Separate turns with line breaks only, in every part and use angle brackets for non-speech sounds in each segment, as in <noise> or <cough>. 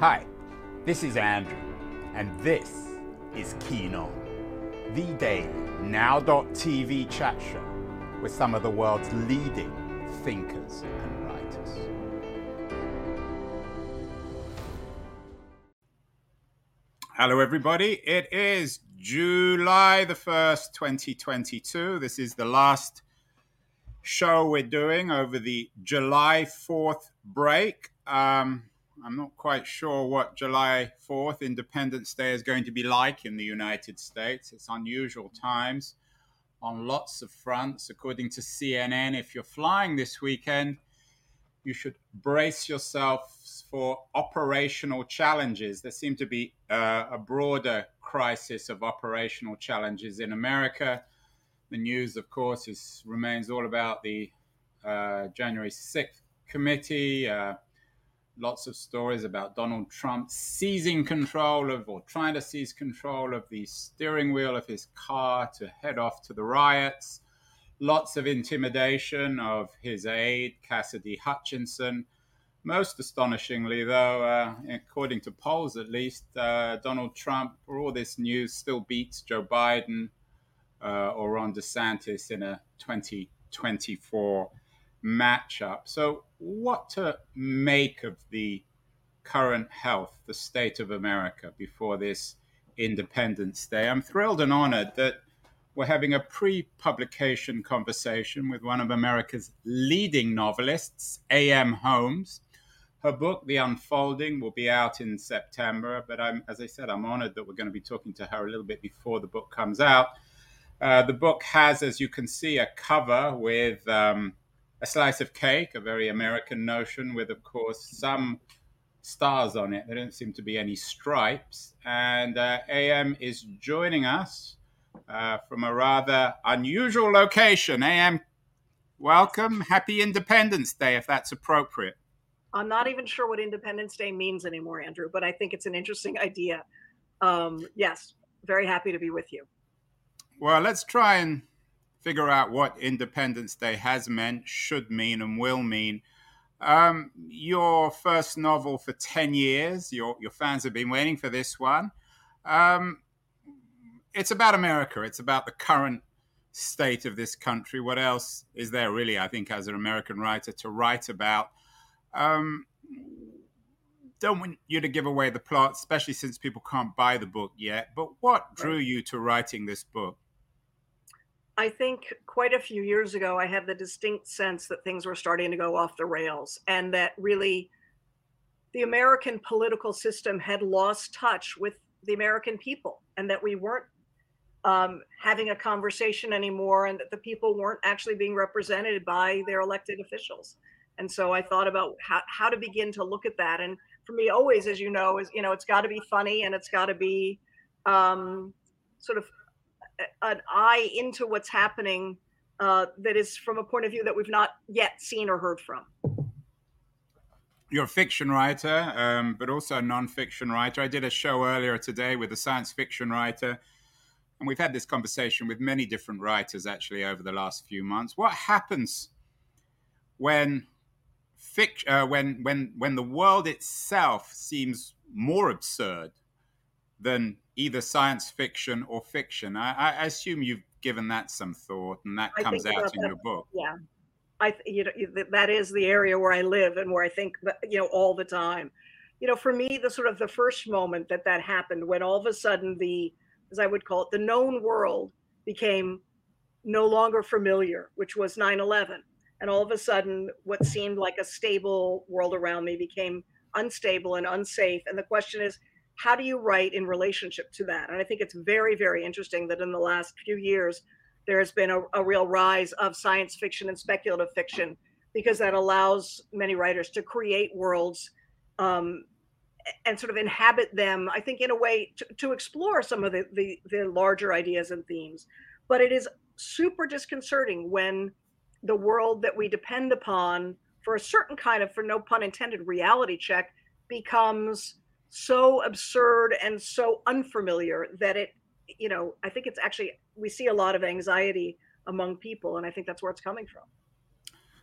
Hi, this is Andrew, and this is Keen On, the daily now.tv chat show with some of the world's leading thinkers and writers. Hello, everybody. It is July the 1st, 2022. This is the last show we're doing over the July 4th break. Um, I'm not quite sure what July 4th, Independence Day, is going to be like in the United States. It's unusual times on lots of fronts. According to CNN, if you're flying this weekend, you should brace yourselves for operational challenges. There seem to be uh, a broader crisis of operational challenges in America. The news, of course, is remains all about the uh, January 6th committee. Uh, lots of stories about Donald Trump seizing control of or trying to seize control of the steering wheel of his car to head off to the riots. Lots of intimidation of his aide, Cassidy Hutchinson. Most astonishingly, though, uh, according to polls at least, uh, Donald Trump, for all this news, still beats Joe Biden uh, or Ron DeSantis in a 2024 matchup. So, what to make of the current health, the state of America before this Independence Day? I'm thrilled and honored that we're having a pre publication conversation with one of America's leading novelists, A.M. Homes. Her book, The Unfolding, will be out in September, but I'm, as I said, I'm honored that we're going to be talking to her a little bit before the book comes out. Uh, the book has, as you can see, a cover with um, a slice of cake, a very American notion, with, of course, some stars on it. There don't seem to be any stripes. And uh, AM is joining us uh, from a rather unusual location. AM, welcome. Happy Independence Day, if that's appropriate.
I'm not even sure what Independence Day means anymore, Andrew, but I think it's an interesting idea. Um, yes, very happy to be with you.
Well, let's try and figure out what Independence Day has meant, should mean, and will mean. Um, your first novel for 10 years, your, your fans have been waiting for this one. Um, it's about America, it's about the current state of this country. What else is there, really, I think, as an American writer to write about? Um, don't want you to give away the plot, especially since people can't buy the book yet. But what drew you to writing this book?
I think quite a few years ago, I had the distinct sense that things were starting to go off the rails and that really the American political system had lost touch with the American people and that we weren't um, having a conversation anymore and that the people weren't actually being represented by their elected officials. And so I thought about how, how to begin to look at that. And for me, always, as you know, is, you know, it's got to be funny and it's got to be um, sort of an eye into what's happening uh, that is from a point of view that we've not yet seen or heard from.
You're a fiction writer, um, but also a non-fiction writer. I did a show earlier today with a science fiction writer, and we've had this conversation with many different writers actually over the last few months. What happens when fiction, uh, when when when the world itself seems more absurd than either science fiction or fiction. I, I assume you've given that some thought, and that comes out in your book.
Yeah, I you know that is the area where I live and where I think you know all the time. You know, for me, the sort of the first moment that that happened when all of a sudden the, as I would call it, the known world became no longer familiar, which was 9/11, and all of a sudden what seemed like a stable world around me became unstable and unsafe. And the question is, how do you write in relationship to that? And I think it's very, very interesting that in the last few years, there has been a, a real rise of science fiction and speculative fiction because that allows many writers to create worlds um, and sort of inhabit them, I think, in a way to, to explore some of the, the, the larger ideas and themes. But it is super disconcerting when the world that we depend upon for a certain kind of, for no pun intended, reality check becomes so absurd and so unfamiliar that it you know i think it's actually we see a lot of anxiety among people and i think that's where it's coming from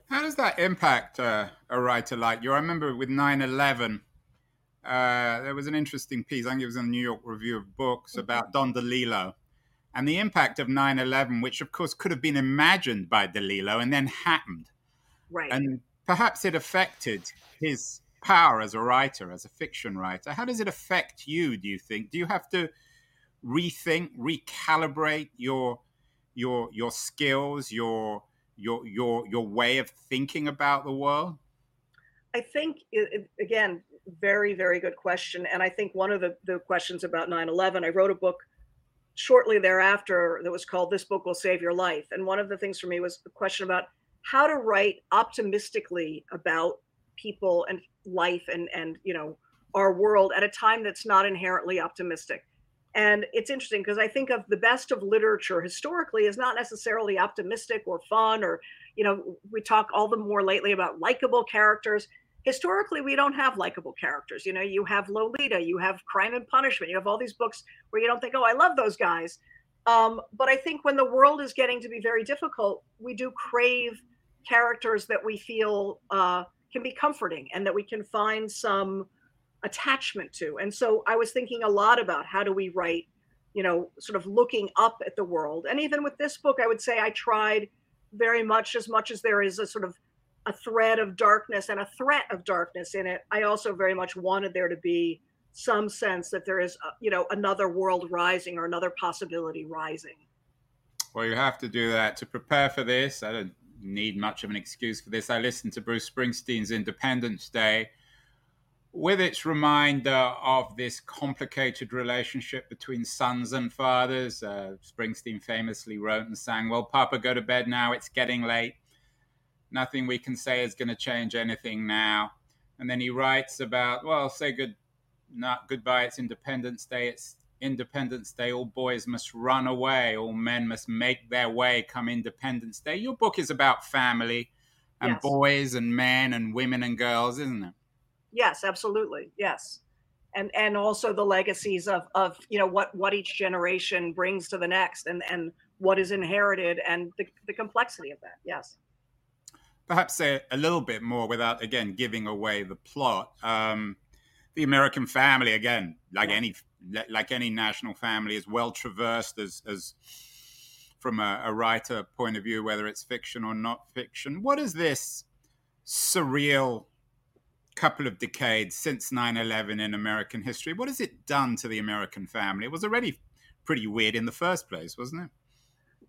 how does that impact uh, a writer like you i remember with 9-11 uh, there was an interesting piece, I think it was in the New York Review of Books, mm-hmm. about Don DeLillo and the impact of 9 11, which of course could have been imagined by DeLillo and then happened.
Right.
And perhaps it affected his power as a writer, as a fiction writer. How does it affect you, do you think? Do you have to rethink, recalibrate your your your skills, your your your your way of thinking about the world?
I think it, again, very very good question, and I think one of the the questions about 9/11. I wrote a book shortly thereafter that was called "This Book Will Save Your Life," and one of the things for me was the question about how to write optimistically about people and life and and you know our world at a time that's not inherently optimistic and it's interesting because I think of the best of literature historically is not necessarily optimistic or fun, or, you know, we talk all the more lately about likable characters. Historically, we don't have likable characters. You know, you have Lolita, you have Crime and Punishment, you have all these books where you don't think, oh, I love those guys. Um, but I think when the world is getting to be very difficult, we do crave characters that we feel uh, can be comforting and that we can find some attachment to. And so I was thinking a lot about how do we write, you know, sort of looking up at the world. And even with this book, I would say I tried very much as much as there is a sort of a thread of darkness and a threat of darkness in it. I also very much wanted there to be some sense that there is, uh, you know, another world rising or another possibility rising.
Well, you have to do that to prepare for this. I don't need much of an excuse for this. I listened to Bruce Springsteen's Independence Day with its reminder of this complicated relationship between sons and fathers. Uh, Springsteen famously wrote and sang, Well, Papa, go to bed now, it's getting late. Nothing we can say is going to change anything now. And then he writes about, Well, say good, not goodbye, it's Independence Day, it's Independence Day, all boys must run away, all men must make their way come Independence Day. Your book is about family and yes. boys and men and women and girls, isn't it?
yes absolutely yes and and also the legacies of of you know what what each generation brings to the next and and what is inherited and the, the complexity of that yes
perhaps say a little bit more without again giving away the plot um, the american family again like yeah. any like any national family is well traversed as as from a, a writer point of view whether it's fiction or not fiction. What is this surreal couple of decades since 9-11 in american history? What has it done to the american family? It was already pretty weird in the first place wasn't it?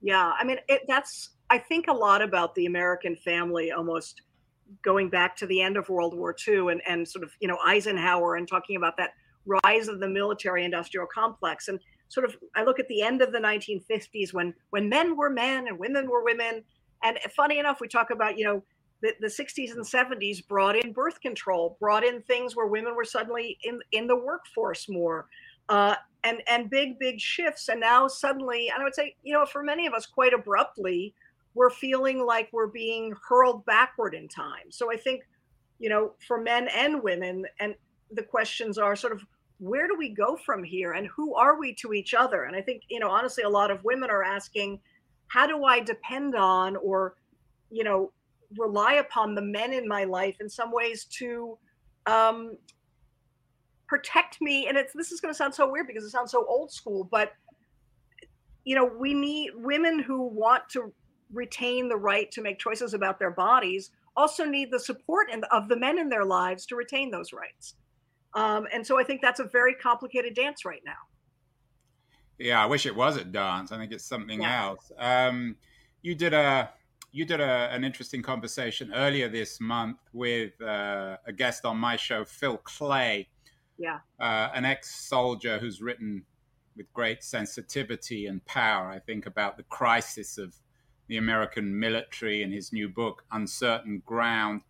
Yeah i mean it, that's i think a lot about the american family almost going back to the end of world war ii and, and sort of you know eisenhower and talking about that rise of the military industrial complex and sort of i look at the end of the 1950s when when men were men and women were women and funny enough we talk about you know the, the 60s and 70s brought in birth control, brought in things where women were suddenly in, in the workforce more, uh, and, and big, big shifts. And now suddenly, and I would say, you know, for many of us, quite abruptly, we're feeling like we're being hurled backward in time. So I think, you know, for men and women, and the questions are sort of, where do we go from here and who are we to each other? And I think, you know, honestly, a lot of women are asking, how do I depend on or, you know, rely upon the men in my life in some ways to um, protect me. And it's this is going to sound so weird because it sounds so old school, but you know, we need women who want to retain the right to make choices about their bodies also need the support of the men in their lives to retain those rights. Um, and so I think that's a very complicated dance right now.
Yeah, I wish it was a dance. I think it's something yeah. else. Um, you did a you did a, an interesting conversation earlier this month with uh, a guest on my show, Phil Klay.
Yeah.
Uh, an ex soldier who's written with great sensitivity and power, I think, about the crisis of the American military in his new book, Uncertain Ground.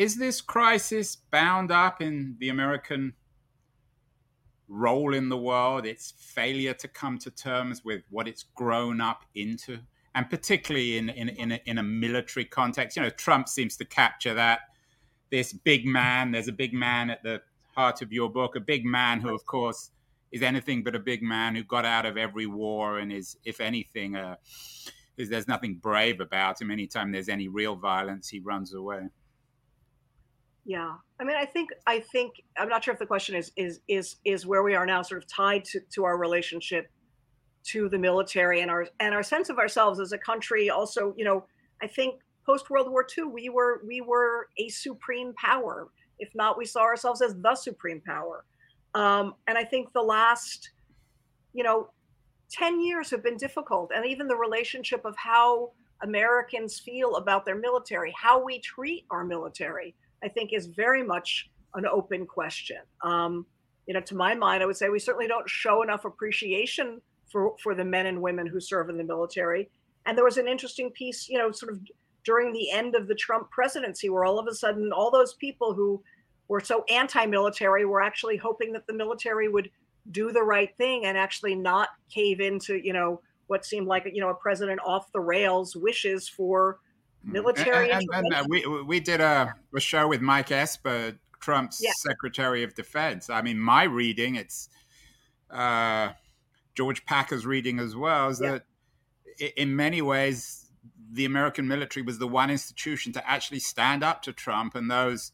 Is this crisis bound up in the American role in the world, its failure to come to terms with what it's grown up into? and particularly in in in a, in a military context. You know, Trump seems to capture that. This big man, there's a big man at the heart of your book, a big man who, of course, is anything but a big man who got out of every war and is, if anything, uh, is there's nothing brave about him. Anytime there's any real violence, he runs away.
Yeah, I mean, I think I think I'm not sure if the question is is is is where we are now, sort of tied to to our relationship to the military and our and our sense of ourselves as a country. Also, you know, I think post World War II, we were we were a supreme power. If not, we saw ourselves as the supreme power. Um, and I think the last, you know, 10 years have been difficult. And even the relationship of how Americans feel about their military, how we treat our military, I think is very much an open question. Um, you know, to my mind, I would say we certainly don't show enough appreciation for, for the men and women who serve in the military. And there was an interesting piece, you know, sort of during the end of the Trump presidency, where all of a sudden all those people who were so anti-military were actually hoping that the military would do the right thing and actually not cave into, you know, what seemed like you know a president off the rails wishes for. Military. And, and, and uh,
we we did a, a show with Mike Esper, Trump's yeah. Secretary of Defense. I mean, my reading, it's uh, George Packer's reading as well, is yeah. that in many ways the American military was the one institution to actually stand up to Trump and those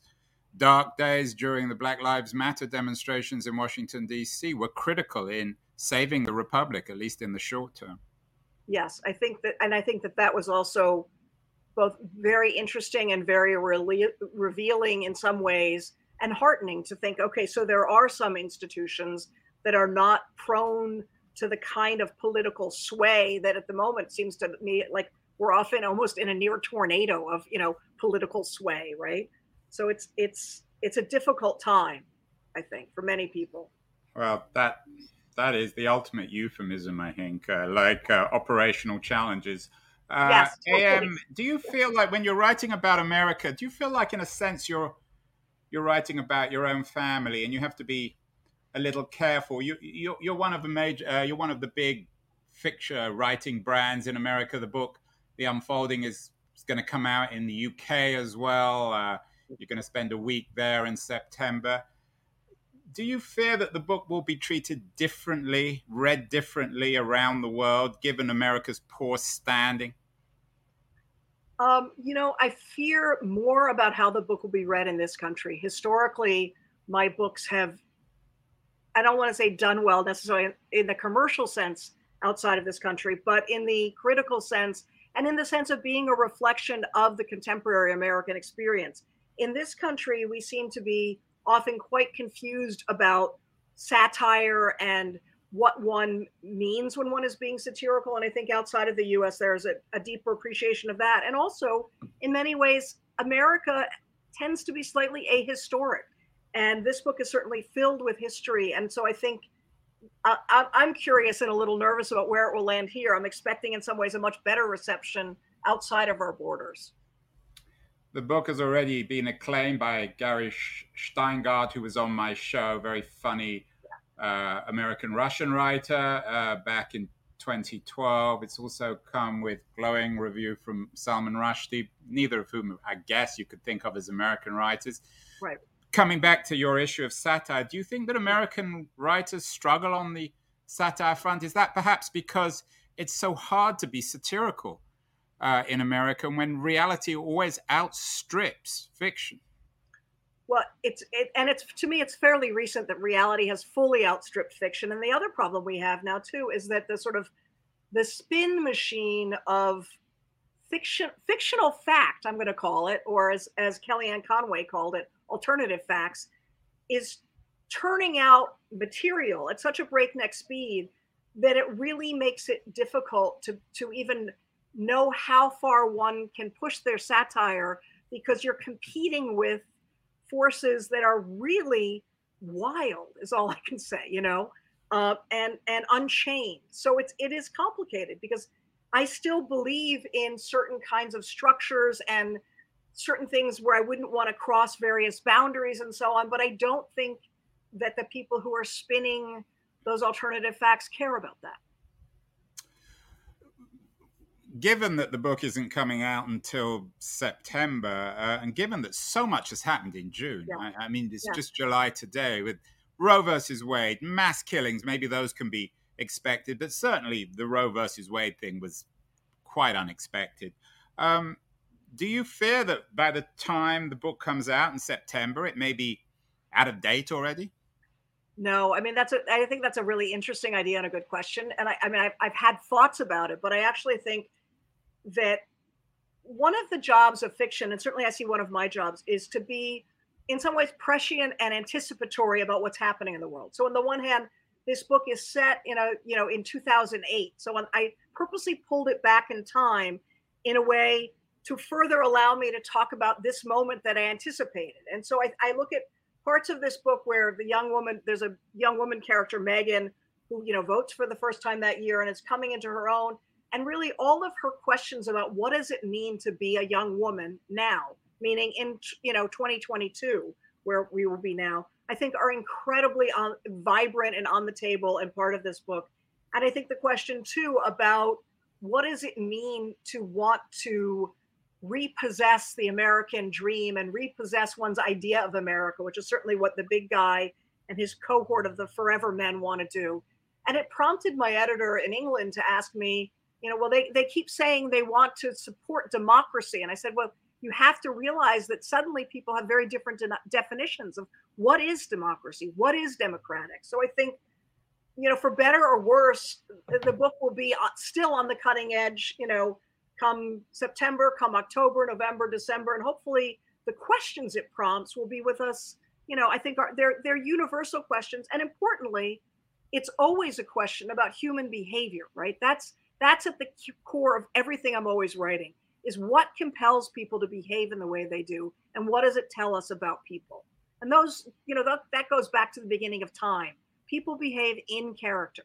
dark days during the Black Lives Matter demonstrations in Washington, D.C. were critical in saving the republic, at least in the short term.
Yes, I think that, and I think that that was also both very interesting and very re- revealing in some ways and heartening to think okay, so there are some institutions that are not prone to the kind of political sway that at the moment seems to me like we're often almost in a near tornado of you know political sway right? So it's it's it's a difficult time i think for many people.
Well that that is the ultimate euphemism i think uh, like uh, operational challenges uh, yes, totally. AM, do you feel like when you're writing about america do you feel like in a sense you're you're writing about your own family and you have to be a little careful you you're, you're one of the major uh, you're one of the big fiction writing brands in america the book the unfolding is, is going to come out in the UK as well. Uh, you're going to spend a week there in September. Do you fear that the book will be treated differently, read differently around the world, given America's poor standing?
Um, you know, I fear more about how the book will be read in this country. Historically, my books have, I don't want to say done well necessarily in the commercial sense outside of this country, but in the critical sense, and in the sense of being a reflection of the contemporary American experience. In this country, we seem to be often quite confused about satire and what one means when one is being satirical. And I think outside of the US, there's a, a deeper appreciation of that. And also, in many ways, America tends to be slightly ahistoric. And this book is certainly filled with history. And so I think uh, uh, I, am curious and a little nervous about where it will land here. I'm expecting, in some ways, a much better reception outside of our borders.
The book has already been acclaimed by Gary Shteyngart, who was on my show, very funny uh, American Russian writer uh, back in 2012. It's also come with glowing review from Salman Rushdie, neither of whom I guess you could think of as American writers.
Right
coming back to your issue of satire, do you think that American writers struggle on the satire front? Is that perhaps because it's so hard to be satirical uh, in America when reality always outstrips fiction?
Well, it's it, and it's to me, it's fairly recent that reality has fully outstripped fiction. And the other problem we have now too is that the sort of the spin machine of fiction, fictional fact, I'm going to call it, or as as Kellyanne Conway called it, alternative facts, is turning out material at such a breakneck speed that it really makes it difficult to to even know how far one can push their satire because you're competing with forces that are really wild is all i can say you know uh, and and unchained so it's it is complicated because i still believe in certain kinds of structures and certain things where I wouldn't want to cross various boundaries and so on. But I don't think that the people who are spinning those alternative facts care about that.
Given that the book isn't coming out until September, uh, and given that so much has happened in June, yeah. I, I, mean, it's yeah. just July today with Roe versus Wade, mass killings, maybe those can be expected, but certainly the Roe versus Wade thing was quite unexpected. Um, do you fear that by the time the book comes out in September, it may be out of date already?
No, I mean that's a. I think that's a really interesting idea and a good question. And I, I mean, I've, I've had thoughts about it, but I actually think that one of the jobs of fiction, and certainly I see one of my jobs, is to be, in some ways, prescient and anticipatory about what's happening in the world. So on the one hand, this book is set in a you know in 2008, so I purposely pulled it back in time in a way to further allow me to talk about this moment that I anticipated. And so I, I look at parts of this book where the young woman, there's a young woman character, Megan, who, you know, votes for the first time that year and is coming into her own. And really all of her questions about what does it mean to be a young woman now, meaning in, you know, 2022, where we will be now, I think are incredibly on, vibrant and on the table and part of this book. And I think the question too about what does it mean to want to repossess the American dream and repossess one's idea of America, which is certainly what the big guy and his cohort of the forever men want to do. And it prompted my editor in England to ask me, you know, well, they, they keep saying they want to support democracy. And I said, well, you have to realize that suddenly people have very different de- definitions of what is democracy, what is democratic. So I think, you know, for better or worse, the book will be uh, still on the cutting edge, you know, come September, come October, November, December, and hopefully the questions it prompts will be with us. You know, I think are they're they're universal questions, and importantly, it's always a question about human behavior, right? That's that's at the core of everything I'm always writing. Is what compels people to behave in the way they do, and what does it tell us about people? And those, you know, that, that goes back to the beginning of time. People behave in character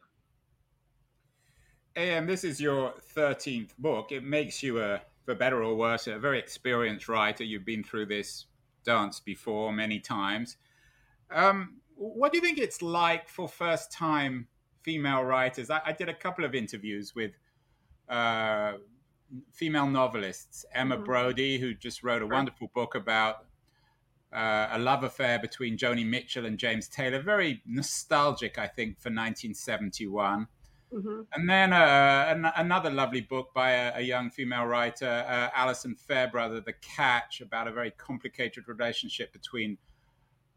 and this is your 13th book. It makes you a, for better or worse, a very experienced writer. You've been through this dance before many times. Um, what do you think it's like for first time female writers? I, I, did a couple of interviews with uh, female novelists, Emma mm-hmm. Brodie, who just wrote a wonderful book about uh, a love affair between Joni Mitchell and James Taylor. Very nostalgic, I think, for 1971. Mm-hmm. And then uh, an- another lovely book by a, a young female writer, uh, Alison Fairbrother, The Catch, about a very complicated relationship between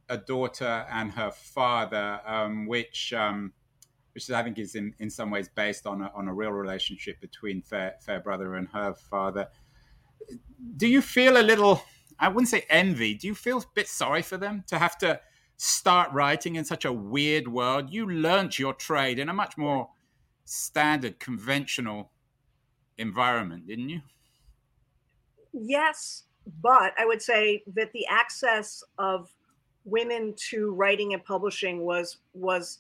a daughter and her father, um, which um, which I think is in, in some ways based on a, on a real relationship between Fair, Fairbrother and her father. Do you feel a little, I wouldn't say envy, do you feel a bit sorry for them to have to start writing in such a weird world? You learnt your trade in a much more standard conventional environment, didn't you?
Yes, but I would say that the access of women to writing and publishing was was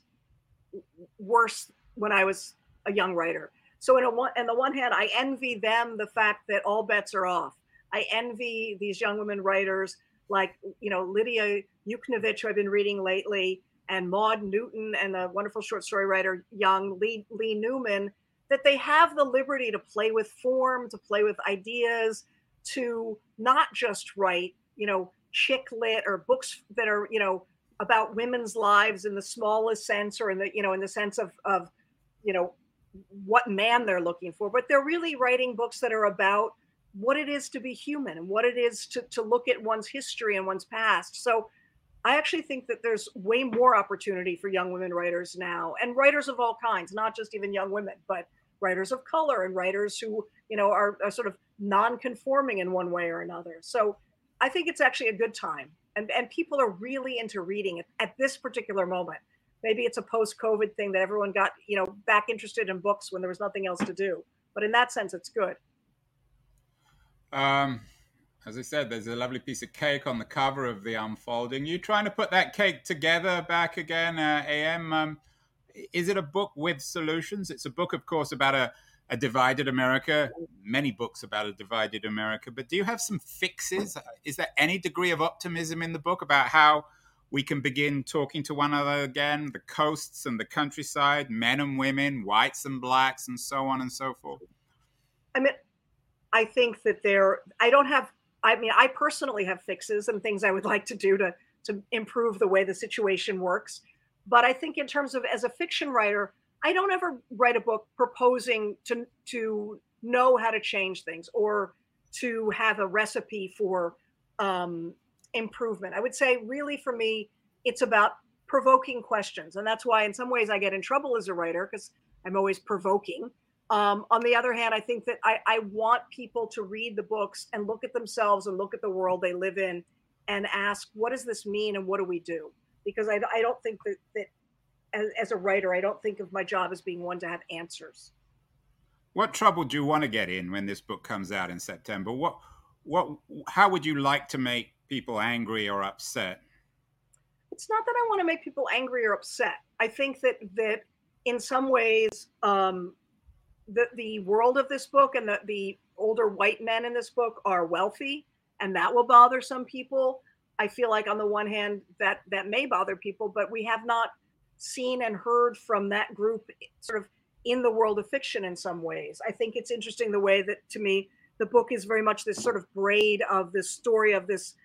worse when I was a young writer. So in a one, on the one hand, I envy them the fact that all bets are off. I envy these young women writers like you know Lydia Yuknavitch, who I've been reading lately, and Maud Newton and the wonderful short story writer young Lee, Leigh Newman that they have the liberty to play with form, to play with ideas, to not just write, you know, chick lit or books that are, you know, about women's lives in the smallest sense or in the, you know, in the sense of, of, you know, what man they're looking for, but they're really writing books that are about what it is to be human and what it is to, to look at one's history and one's past. So I actually think that there's way more opportunity for young women writers now, and writers of all kinds, not just even young women, but writers of color and writers who you know are, are sort of non-conforming in one way or another. So I think it's actually a good time, and and people are really into reading at, at this particular moment. Maybe it's a post-COVID thing that everyone got you know back interested in books when there was nothing else to do. But in that sense, it's good.
Um as I said, there's a lovely piece of cake on the cover of the unfolding. You trying to put that cake together back again, uh, AM? Um, is it a book with solutions? It's a book, of course, about a, a divided America. Many books about a divided America. But do you have some fixes? Is there any degree of optimism in the book about how we can begin talking to one another again? The coasts and the countryside, men and women, whites and blacks, and so on and so forth.
I mean, I think that there. I don't have I mean, I personally have fixes and things I would like to do to to improve the way the situation works. But I think in terms of as a fiction writer, I don't ever write a book proposing to to know how to change things or to have a recipe for um, improvement. I would say, really, for me, it's about provoking questions. And that's why, in some ways, I get in trouble as a writer because I'm always provoking. Um, on the other hand, I think that I, I want people to read the books and look at themselves and look at the world they live in and ask, what does this mean and what do we do? Because I, I don't think that, that as, as a writer, I don't think of my job as being one to have answers.
What trouble do you want to get in when this book comes out in September? What, what, how would you like to make people angry or upset?
It's not that I want to make people angry or upset. I think that that in some ways, um, the the world of this book and the the older white men in this book are wealthy, and that will bother some people. I feel like on the one hand that that may bother people, but we have not seen and heard from that group sort of in the world of fiction in some ways. I think it's interesting the way that to me the book is very much this sort of braid of this story of this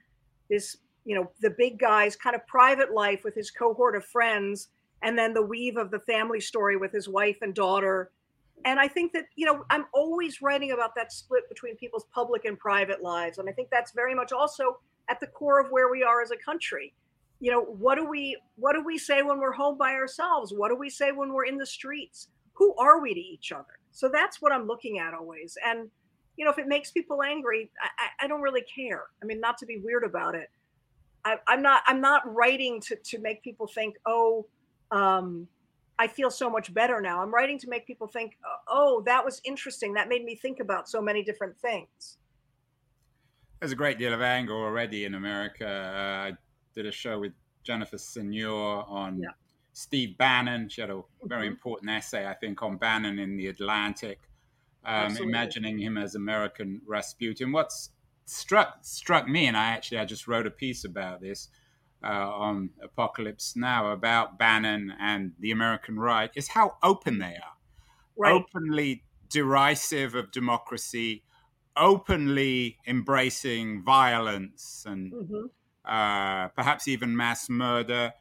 this you know the big guy's kind of private life with his cohort of friends and then the weave of the family story with his wife and daughter and i think that you know i'm always writing about that split between people's public and private lives and i think that's very much also at the core of where we are as a country you know what do we what do we say when we're home by ourselves? What do we say when we're in the streets? Who are we to each other? So that's what i'm looking at always. And you know if it makes people angry i, I don't really care. I mean not to be weird about it. I, am not i'm not writing to to make people think oh um, i feel so much better now. I'm writing to make people think oh that was interesting. That made me think about so many different things.
There's a great deal of anger already in america. Uh, did a show with jennifer senior on yeah. steve bannon she had a very mm-hmm. important essay i think on bannon in the atlantic um, imagining him as american rasputin what's struck struck me, and I actually I just wrote a piece about this uh, on Apocalypse Now about Bannon and the American right is how open they are, right. openly derisive of democracy, openly embracing violence and mm-hmm. Uh, perhaps even mass murder.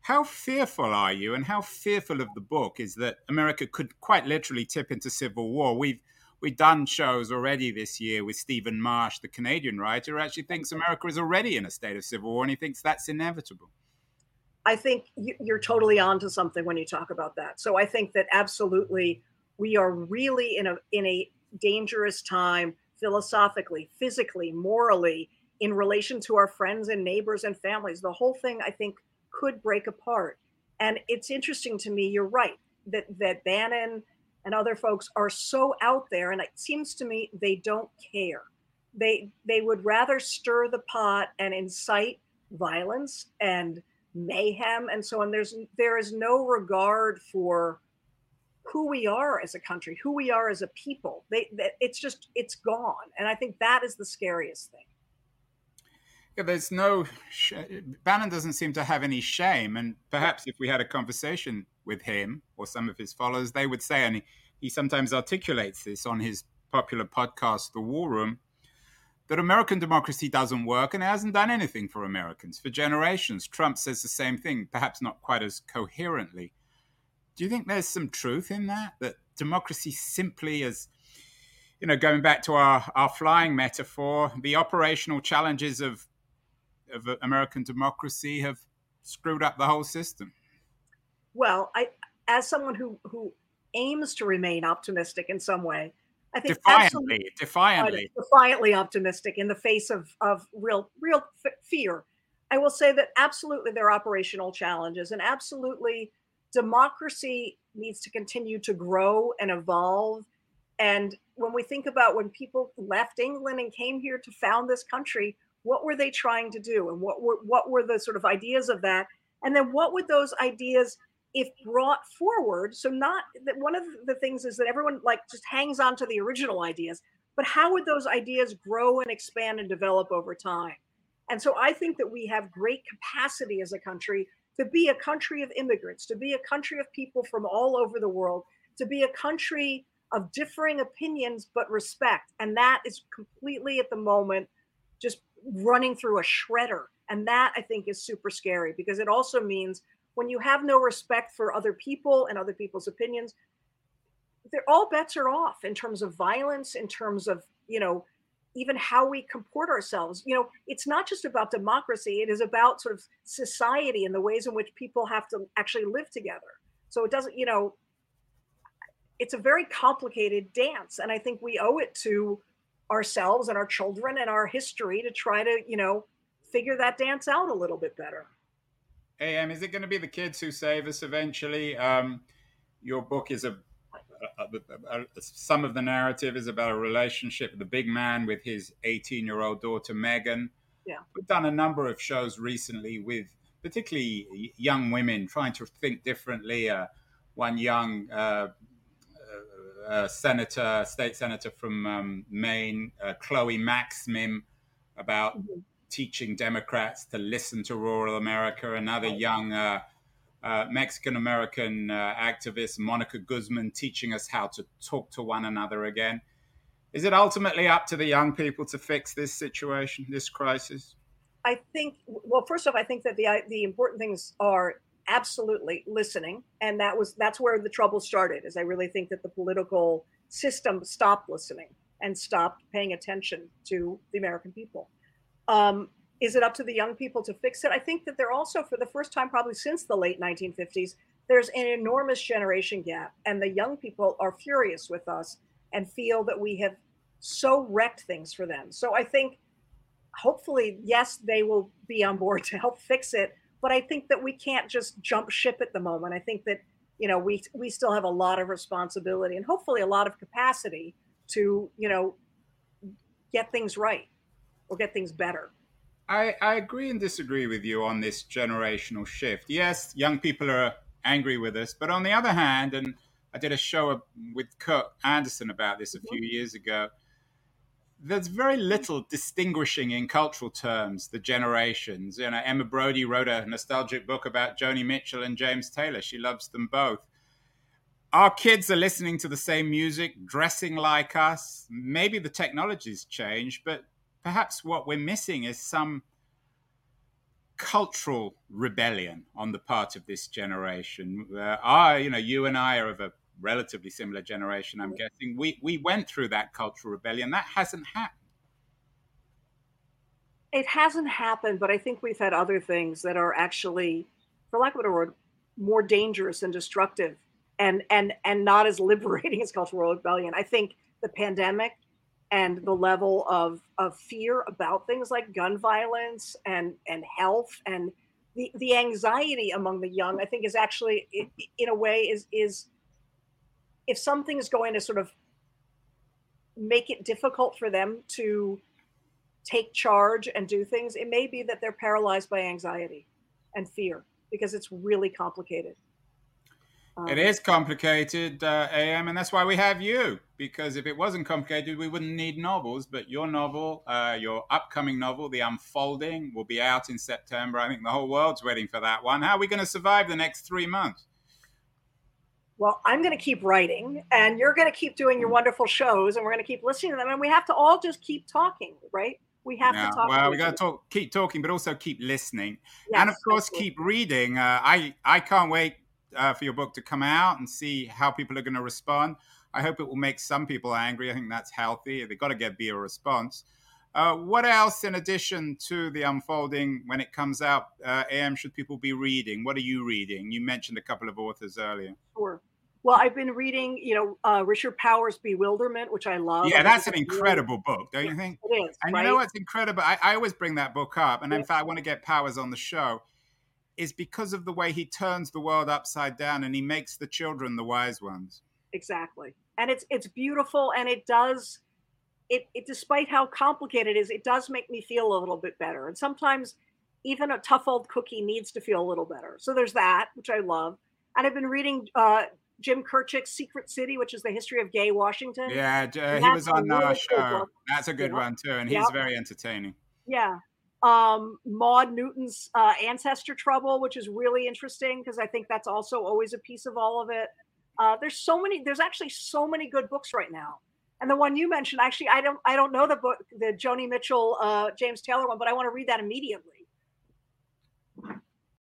How fearful are you, and how fearful of the book is that America could quite literally tip into civil war? We've we've done shows already this year with Stephen Marche, the Canadian writer, who actually thinks America is already in a state of civil war and he thinks that's inevitable.
I think you're totally onto something when you talk about that. So I think that absolutely we are really in a in a dangerous time philosophically, physically, morally in relation to our friends and neighbors and families. The whole thing I think could break apart. And it's interesting to me, you're right, that that Bannon and other folks are so out there and it seems to me they don't care. They they would rather stir the pot and incite violence and mayhem and so on. There's there is no regard for who we are as a country who we are as a people. They, they it's just it's gone. And i think that is the scariest thing
yeah, there's no. Sh- Bannon doesn't seem to have any shame, and perhaps if we had a conversation with him or some of his followers, they would say, and he, he sometimes articulates this on his popular podcast, The War Room, that American democracy doesn't work and it hasn't done anything for Americans for generations. Trump says the same thing, perhaps not quite as coherently. Do you think there's some truth in that? That democracy simply is, you know, going back to our, our flying metaphor, the operational challenges of, of American democracy have screwed up the whole system?
Well, I, as someone who who aims to remain optimistic in some way, I think
defiantly, defiantly,
defiantly optimistic in the face of of real real f- fear. I will say that absolutely there are operational challenges, and absolutely democracy needs to continue to grow and evolve. And when we think about when people left England and came here to found this country, what were they trying to do, and what were what were the sort of ideas of that? And then what would those ideas if brought forward so not that one of the things is that everyone like just hangs on to the original ideas but how would those ideas grow and expand and develop over time and so i think that we have great capacity as a country to be a country of immigrants to be a country of people from all over the world to be a country of differing opinions but respect and that is completely at the moment running through a shredder and that i think is super scary because it also means when you have no respect for other people and other people's opinions, they're all bets are off in terms of violence, in terms of, you know, even how we comport ourselves. You know, it's not just about democracy, it is about sort of society and the ways in which people have to actually live together. So it doesn't, you know, it's a very complicated dance. And I think we owe it to ourselves and our children and our history to try to, you know, figure that dance out a little bit better.
AM, is it going to be the kids who save us eventually? Um, your book is a some of the narrative is about a relationship with the big man with his 18 year old daughter Megan.
Yeah.
We've done a number of shows recently with particularly young women trying to think differently. Uh, one young uh, uh, senator, state senator from um, Maine, uh, Chloe Maxmin, about mm-hmm. teaching Democrats to listen to rural America. Another young uh, uh, Mexican American uh, activist Monica Guzman teaching us how to talk to one another again. Is it ultimately up to the young people to fix this situation, this crisis?
I think. Well, first off, I think that the the important things are absolutely listening, and that was that's where the trouble started. Is I really think that the political system stopped listening and stopped paying attention to the American people. Um, is it up to the young people to fix it? I think that they're also, for the first time probably since the late 1950s, there's an enormous generation gap, and the young people are furious with us and feel that we have so wrecked things for them. So I think hopefully, yes, they will be on board to help fix it, but I think that we can't just jump ship at the moment. I think that you know we we still have a lot of responsibility and hopefully a lot of capacity to you know get things right or get things better.
I, I agree and disagree with you on this generational shift. Yes, young people are angry with us, but on the other hand, and I did a show with Kurt Andersen about this a few mm-hmm. years ago. There's very little distinguishing in cultural terms the generations. You know, Emma Brodie wrote a nostalgic book about Joni Mitchell and James Taylor. She loves them both. Our kids are listening to the same music, dressing like us. Maybe the technology's changed, but perhaps what we're missing is some cultural rebellion on the part of this generation. Uh, I, you know, you and I are of a relatively similar generation. I'm guessing we we went through that cultural rebellion. That hasn't happened.
It hasn't happened, but I think we've had other things that are actually, for lack of a better word, more dangerous and destructive, and and and not as <laughs> liberating as cultural rebellion. I think the pandemic and the level of, of fear about things like gun violence and, and health and the, the anxiety among the young, I think is actually in a way is, is if something is going to sort of make it difficult for them to take charge and do things, it may be that they're paralyzed by anxiety and fear because it's really complicated.
Um, it is complicated, uh, AM, and that's why we have you. Because if it wasn't complicated, we wouldn't need novels. But your novel, uh, your upcoming novel, The Unfolding, will be out in September. I think the whole world's waiting for that one. How are we going to survive the next three months?
Well, I'm going to keep writing, and you're going to keep doing your wonderful shows, and we're going to keep listening to them, and we have to all just keep talking, right? We have yeah, to talk.
Well, we got to talk, keep talking, but also keep listening, yes, and of course, absolutely. keep reading. Uh, I I can't wait uh, for your book to come out and see how people are going to respond. I hope it will make some people angry. I think that's healthy. They've got to get be a response. Uh, what else, in addition to the unfolding, when it comes out, uh, AM, should people be reading? What are you reading? You mentioned a couple of authors earlier.
Sure. Well, I've been reading, you know, uh, Richard Powers' Bewilderment, which I love.
Yeah, that's an incredible book, don't you think?
It is.
And
right?
you know what's incredible? I, I, always bring that book up, and in fact, I want to get Powers on the show is because of the way he turns the world upside down and he makes the children the wise ones.
Exactly. And it's it's beautiful and it does it, it despite how complicated it is, it does make me feel a little bit better. And sometimes even a tough old cookie needs to feel a little better. So there's that, which I love. And I've been reading uh, Jim Kirchick's Secret City, which is the history of gay Washington.
Yeah, uh, he was on really our show. That's a good yeah. one too, and he's very entertaining.
Yeah, um, Maud Newton's uh, ancestor trouble, which is really interesting because I think that's also always a piece of all of it. Uh, there's so many. There's actually so many good books right now. And the one you mentioned, actually, I don't, I don't know the book, the Joni Mitchell, uh, James Taylor one, but I want to read that immediately.